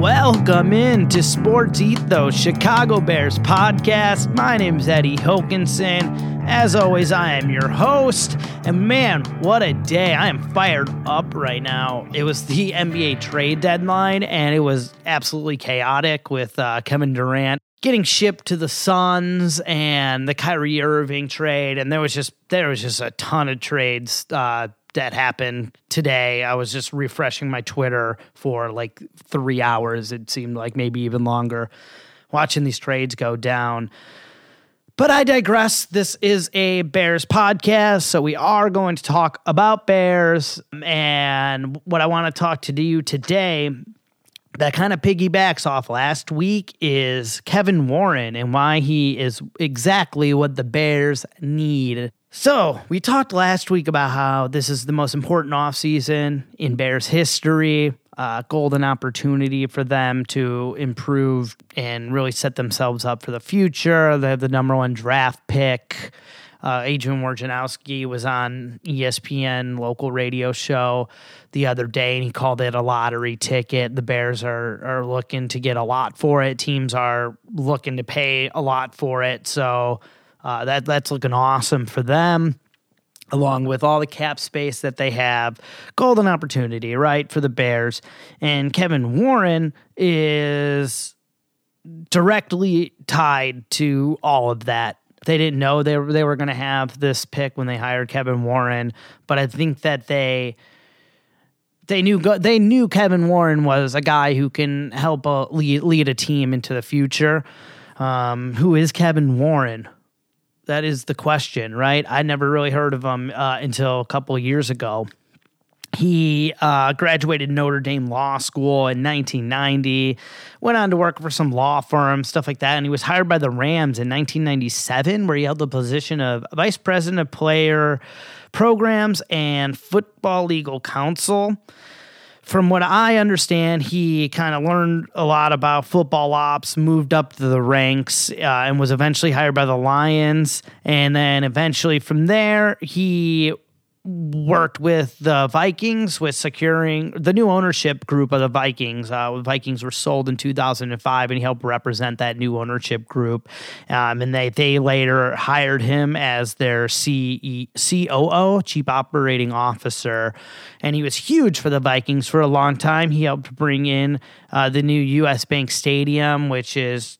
Welcome in to Sports Ethos Chicago Bears podcast. My name is Eddie Hokinson. As always, I am your host. And man, what a day. I am fired up right now. It was the NBA trade deadline, and it was absolutely chaotic with uh, Kevin Durant getting shipped to the Suns and the Kyrie Irving trade. And there was just there was just a ton of trades uh, that happened today. I was just refreshing my Twitter for like three hours. It seemed like maybe even longer, watching these trades go down. But I digress. This is a Bears podcast, so we are going to talk about Bears. And what I want to talk to you today that kind of piggybacks off last week is Kevin Warren and why he is exactly what the Bears need so, we talked last week about how this is the most important offseason in Bears history, uh, golden opportunity for them to improve and really set themselves up for the future. They have the number one draft pick. Uh, Adrian Wojnarowski was on ESPN local radio show the other day, and he called it a lottery ticket. The Bears are are looking to get a lot for it. Teams are looking to pay a lot for it. So uh, that that's looking awesome for them along with all the cap space that they have. Golden opportunity, right, for the Bears. And Kevin Warren is directly tied to all of that. They didn't know they were, they were going to have this pick when they hired Kevin Warren, but I think that they they knew they knew Kevin Warren was a guy who can help a, lead, lead a team into the future. Um, who is Kevin Warren? That is the question, right? I never really heard of him uh, until a couple years ago. He uh, graduated Notre Dame Law School in 1990, went on to work for some law firms, stuff like that. And he was hired by the Rams in 1997, where he held the position of vice president of player programs and football legal counsel from what I understand, he kind of learned a lot about football ops, moved up to the ranks, uh, and was eventually hired by the Lions. And then eventually from there, he worked with the Vikings with securing the new ownership group of the Vikings. Uh, the Vikings were sold in 2005, and he helped represent that new ownership group. Um, and they they later hired him as their C- COO, Chief Operating Officer, and he was huge for the Vikings for a long time. He helped bring in uh, the new U.S. Bank Stadium, which is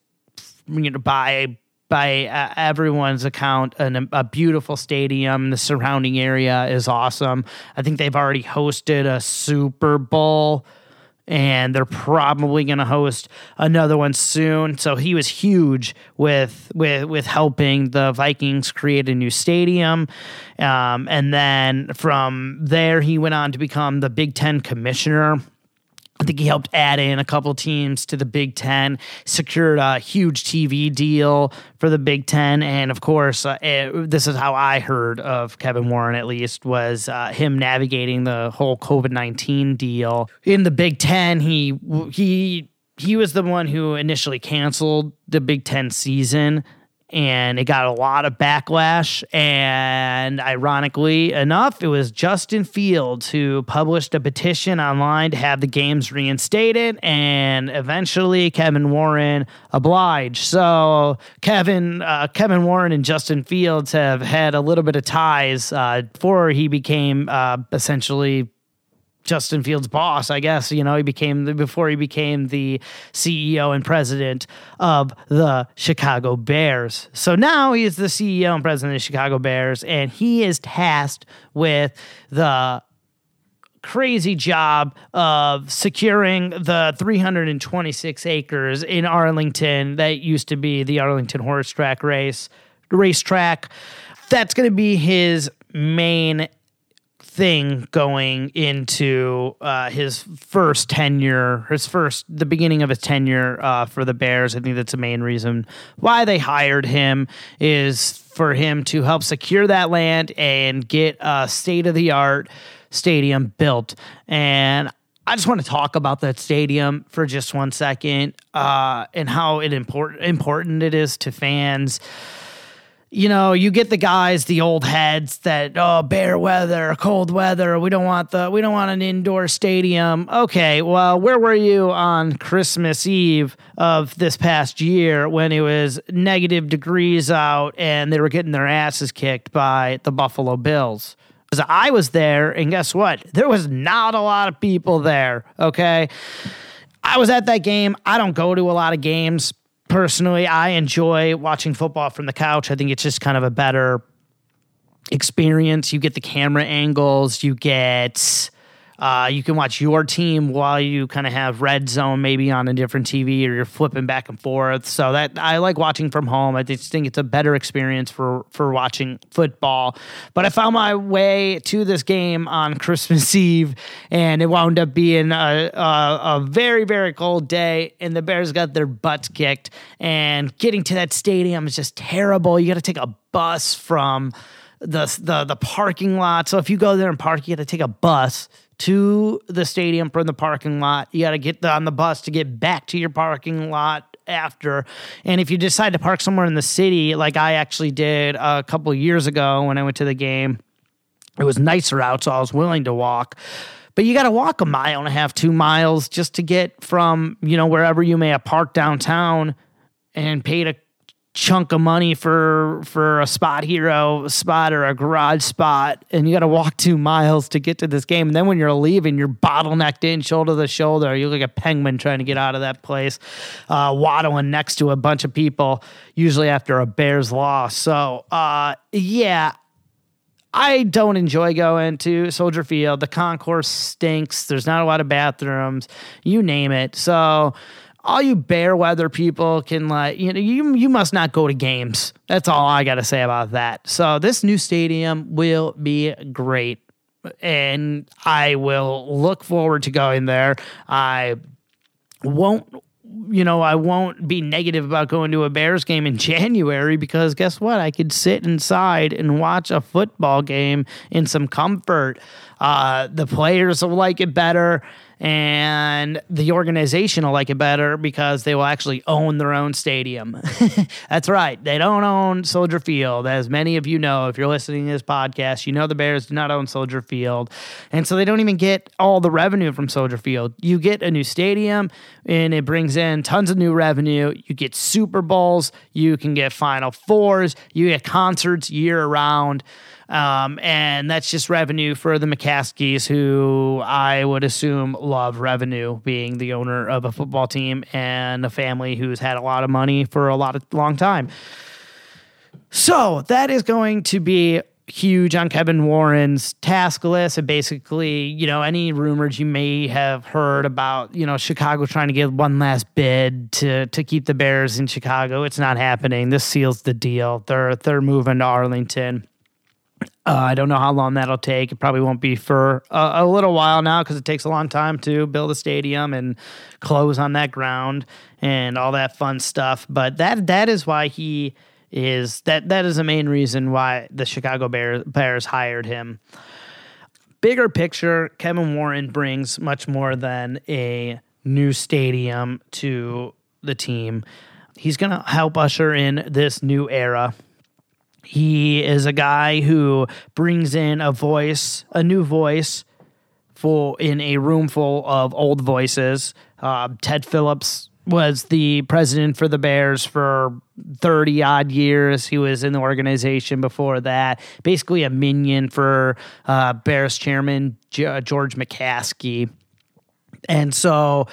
you know by by uh, everyone's account, an, a beautiful stadium. The surrounding area is awesome. I think they've already hosted a Super Bowl and they're probably going to host another one soon. So he was huge with with with helping the Vikings create a new stadium, um, and then from there he went on to become the Big Ten commissioner. I think he helped add in a couple teams to the Big Ten, secured a huge TV deal for the Big Ten, and of course, uh, it, this is how I heard of Kevin Warren. At least was uh, him navigating the whole COVID nineteen deal in the Big Ten. He he he was the one who initially canceled the Big Ten season and it got a lot of backlash. And ironically enough, it was Justin Fields who published a petition online to have the games reinstated, and eventually Kevin Warren obliged. So Kevin uh, Kevin Warren and Justin Fields have had a little bit of ties uh, before he became uh, essentially Justin Fields' boss, I guess. You know, he became the, before he became the CEO and president of the Chicago Bears. So now he is the CEO and president of the Chicago Bears, and he is tasked with the crazy job of securing the 326 acres in Arlington that used to be the Arlington Horse Track race racetrack. That's going to be his main thing going into uh, his first tenure, his first, the beginning of his tenure uh, for the Bears. I think that's the main reason why they hired him is for him to help secure that land and get a state of the art stadium built. And I just want to talk about that stadium for just one second uh, and how it important important it is to fans you know, you get the guys, the old heads that oh, bear weather, cold weather. We don't want the we don't want an indoor stadium. Okay, well, where were you on Christmas Eve of this past year when it was negative degrees out and they were getting their asses kicked by the Buffalo Bills? Because I was there, and guess what? There was not a lot of people there. Okay. I was at that game. I don't go to a lot of games personally, I enjoy watching football from the couch. I think it's just kind of a better experience. You get the camera angles, you get uh, you can watch your team while you kind of have red zone maybe on a different TV or you're flipping back and forth. So that I like watching from home. I just think it's a better experience for for watching football. But I found my way to this game on Christmas Eve, and it wound up being a, a, a very very cold day, and the Bears got their butts kicked. And getting to that stadium is just terrible. You got to take a bus from the the the parking lot. So if you go there and park, you got to take a bus to the stadium from the parking lot. You got to get on the bus to get back to your parking lot after. And if you decide to park somewhere in the city, like I actually did a couple years ago when I went to the game, it was nicer out, so I was willing to walk. But you got to walk a mile and a half, two miles just to get from, you know, wherever you may have parked downtown and paid a chunk of money for for a SpotHero spot or a garage spot and you got to walk two miles to get to this game and then when you're leaving you're bottlenecked in shoulder to shoulder you look like a penguin trying to get out of that place uh, waddling next to a bunch of people usually after a bears loss so uh, yeah I don't enjoy going to Soldier Field. The concourse stinks. There's not a lot of bathrooms. You name it. So all you bear weather people can like you know you you must not go to games. That's all I got to say about that. So this new stadium will be great and I will look forward to going there. I won't you know, I won't be negative about going to a Bears game in January because guess what? I could sit inside and watch a football game in some comfort. Uh, the players will like it better and the organization will like it better because they will actually own their own stadium. That's right. They don't own Soldier Field. As many of you know, if you're listening to this podcast, you know the Bears do not own Soldier Field. And so they don't even get all the revenue from Soldier Field. You get a new stadium and it brings in tons of new revenue. You get Super Bowls, you can get Final Fours, you get concerts year round. Um, and that's just revenue for the McCaskies, who I would assume love revenue, being the owner of a football team and a family who's had a lot of money for a lot of long time. So that is going to be huge on Kevin Warren's task list. And basically, you know, any rumors you may have heard about, you know, Chicago trying to get one last bid to to keep the Bears in Chicago, it's not happening. This seals the deal. They're they're moving to Arlington. Uh, I don't know how long that'll take. It probably won't be for a, a little while now because it takes a long time to build a stadium and close on that ground and all that fun stuff. But that that is why he is that that is the main reason why the Chicago Bears, Bears hired him. Bigger picture, Kevin Warren brings much more than a new stadium to the team. He's going to help usher in this new era he is a guy who brings in a voice, a new voice, for in a room full of old voices. Uh, Ted Phillips was the president for the Bears for 30 odd years. He was in the organization before that. Basically, a minion for uh, Bears chairman G- George McCaskey. And so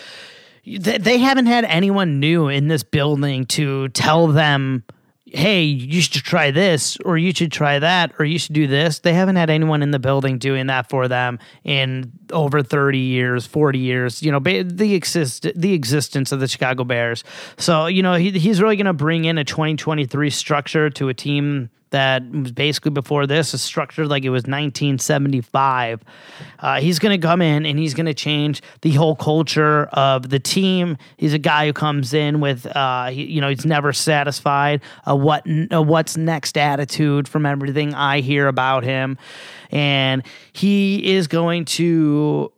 they haven't had anyone new in this building to tell them hey, you should try this, or you should try that, or you should do this. They haven't had anyone in the building doing that for them in over 30 years, 40 years, you know, the exist the existence of the Chicago Bears. So, you know, he, he's really going to bring in a 2023 structure to a team that was basically before this is structured like it was 1975. Uh, he's going to come in and he's going to change the whole culture of the team. He's a guy who comes in with, uh, he, you know, he's never satisfied. A what, a what's next attitude from everything I hear about him, and he is going to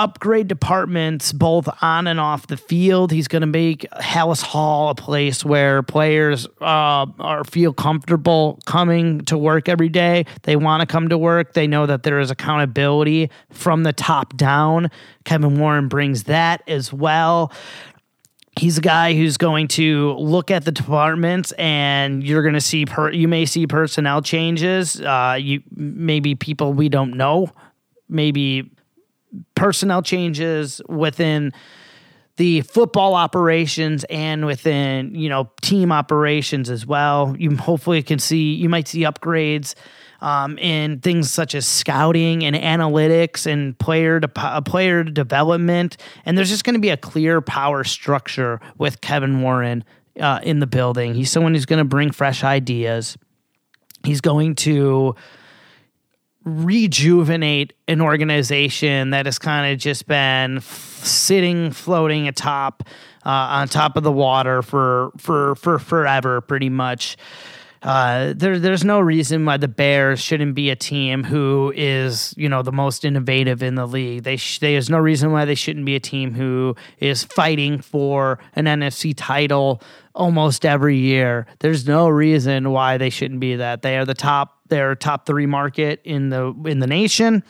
upgrade departments both on and off the field. He's going to make Halas Hall a place where players uh, are feel comfortable coming to work every day. They want to come to work. They know that there is accountability from the top down. Kevin Warren brings that as well he's a guy who's going to look at the departments and you're going to see per, you may see personnel changes uh, you maybe people we don't know maybe personnel changes within the football operations and within you know team operations as well you hopefully can see you might see upgrades um, in things such as scouting and analytics and player de- uh, player development. And there's just going to be a clear power structure with Kevin Warren uh, in the building. He's someone who's going to bring fresh ideas. He's going to rejuvenate an organization that has kind of just been f- sitting floating atop uh, on top of the water for for for forever pretty much uh, there, there's no reason why the Bears shouldn't be a team who is, you know, the most innovative in the league. They sh- there's no reason why they shouldn't be a team who is fighting for an NFC title almost every year. There's no reason why they shouldn't be that. They are the top. They're top three market in the in the nation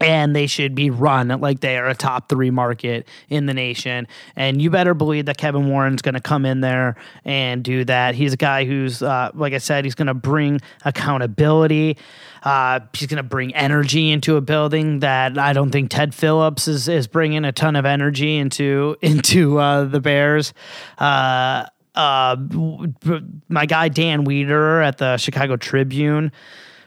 and they should be run like they are a top three market in the nation. And you better believe that Kevin Warren's going to come in there and do that. He's a guy who's, uh, like I said, he's going to bring accountability. Uh, he's going to bring energy into a building that I don't think Ted Phillips is is bringing a ton of energy into into uh, the Bears. Uh, uh, my guy Dan Wiederer at the Chicago Tribune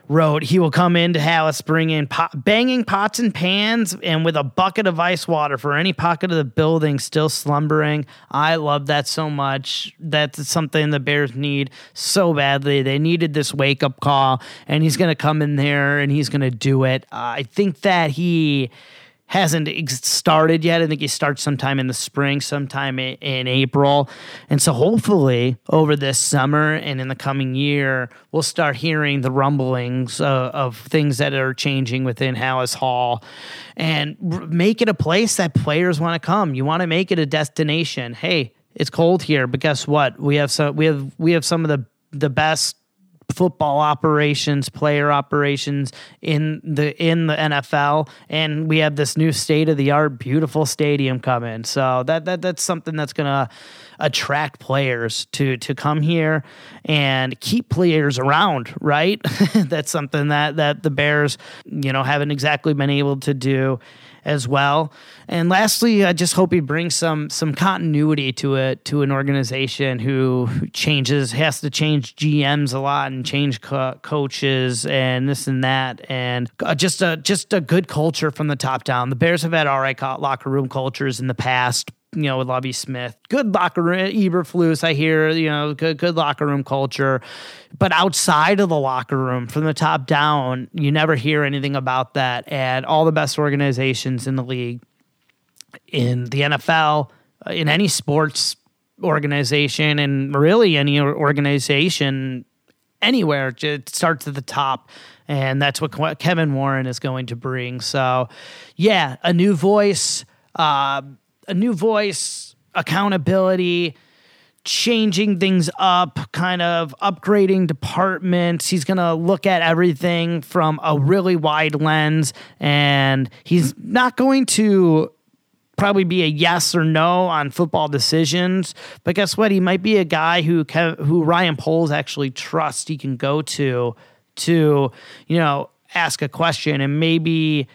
wrote he will come into Halas bringing pot, banging pots and pans and with a bucket of ice water for any pocket of the building still slumbering. I love that so much. That's something the Bears need so badly. They needed this wake up call, and he's going to come in there and he's going to do it. Uh, I think that he hasn't started yet. I think he starts sometime in the spring, sometime in April. And so hopefully over this summer and in the coming year, we'll start hearing the rumblings uh, of things that are changing within Halas Hall and make it a place that players want to come. You want to make it a destination. Hey, it's cold here, but guess what? We have some we have we have some of the the best football operations, player operations in the in the NFL, and we have this new state of the art, beautiful stadium coming. So that that that's something that's gonna attract players to to come here and keep players around. Right, that's something that that the Bears, you know, haven't exactly been able to do as well. And lastly, I just hope he brings some some continuity to it to an organization who changes has to change GMs a lot and change co- coaches and this and that and uh, just a just a good culture from the top down. The Bears have had all right locker room cultures in the past, you know, with Lovie Smith. Good locker room, Eberflus, I hear, you know, good, good locker room culture. But outside of the locker room, from the top down, you never hear anything about that. And all the best organizations in the league, in the NFL, uh, in any sports organization, and really any organization anywhere, it starts at the top. And that's what Kevin Warren is going to bring. So, yeah, a new voice. Uh, a new voice, accountability, changing things up, kind of upgrading departments. He's going to look at everything from a really wide lens and he's not going to probably be a yes or no on football decisions. But guess what? He might be a guy who who Ryan Poles actually trusts. He can go to to you know ask a question and maybe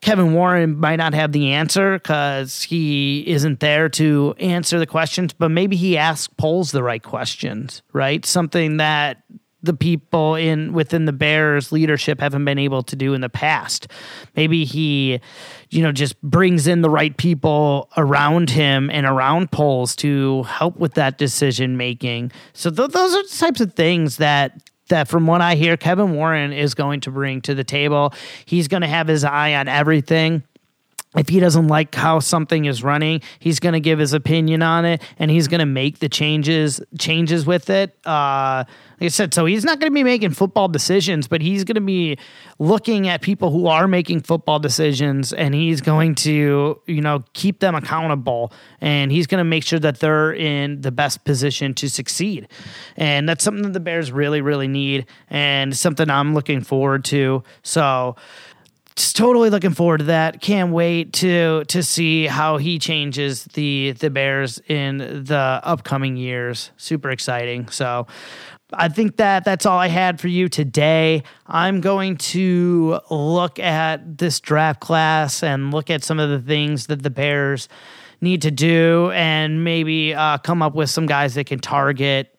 Kevin Warren might not have the answer because he isn't there to answer the questions, but maybe he asks Poles the right questions, right? Something that the people in within the Bears leadership haven't been able to do in the past. Maybe he, you know, just brings in the right people around him and around Poles to help with that decision making. So th- those are the types of things that that from what I hear, Kevin Warren is going to bring to the table. He's going to have his eye on everything. If he doesn't like how something is running, he's going to give his opinion on it and he's going to make the changes changes with it. Uh, like I said, so he's not going to be making football decisions, but he's going to be looking at people who are making football decisions and he's going to, you know, keep them accountable and he's going to make sure that they're in the best position to succeed. And that's something that the Bears really really need and something I'm looking forward to. So, just totally looking forward to that. Can't wait to to see how he changes the the Bears in the upcoming years. Super exciting. So I think that that's all I had for you today. I'm going to look at this draft class and look at some of the things that the Bears need to do and maybe uh, come up with some guys that can target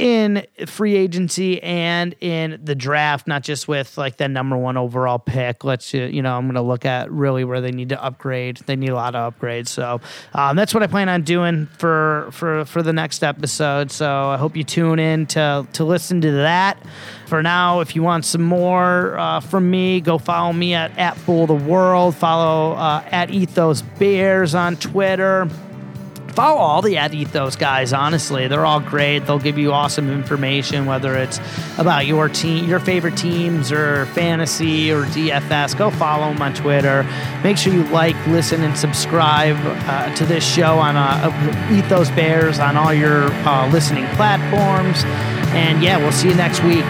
in free agency and in the draft, not just with like the number one overall pick. Let's, you know, I'm going to look at really where they need to upgrade. They need a lot of upgrades. So um, that's what I plan on doing for for for the next episode. So I hope you tune in to to listen to that. For now, if you want some more uh, from me, go follow me at at Fool the World. Follow uh, at Ethos Bears on Twitter follow all the At Ethos guys, honestly. They're all great. They'll give you awesome information, whether it's about your team, your favorite teams, or fantasy or DFS. Go follow them on Twitter. Make sure you like, listen, and subscribe uh, to this show on uh, Ethos Bears on all your uh, listening platforms. And yeah, we'll see you next week.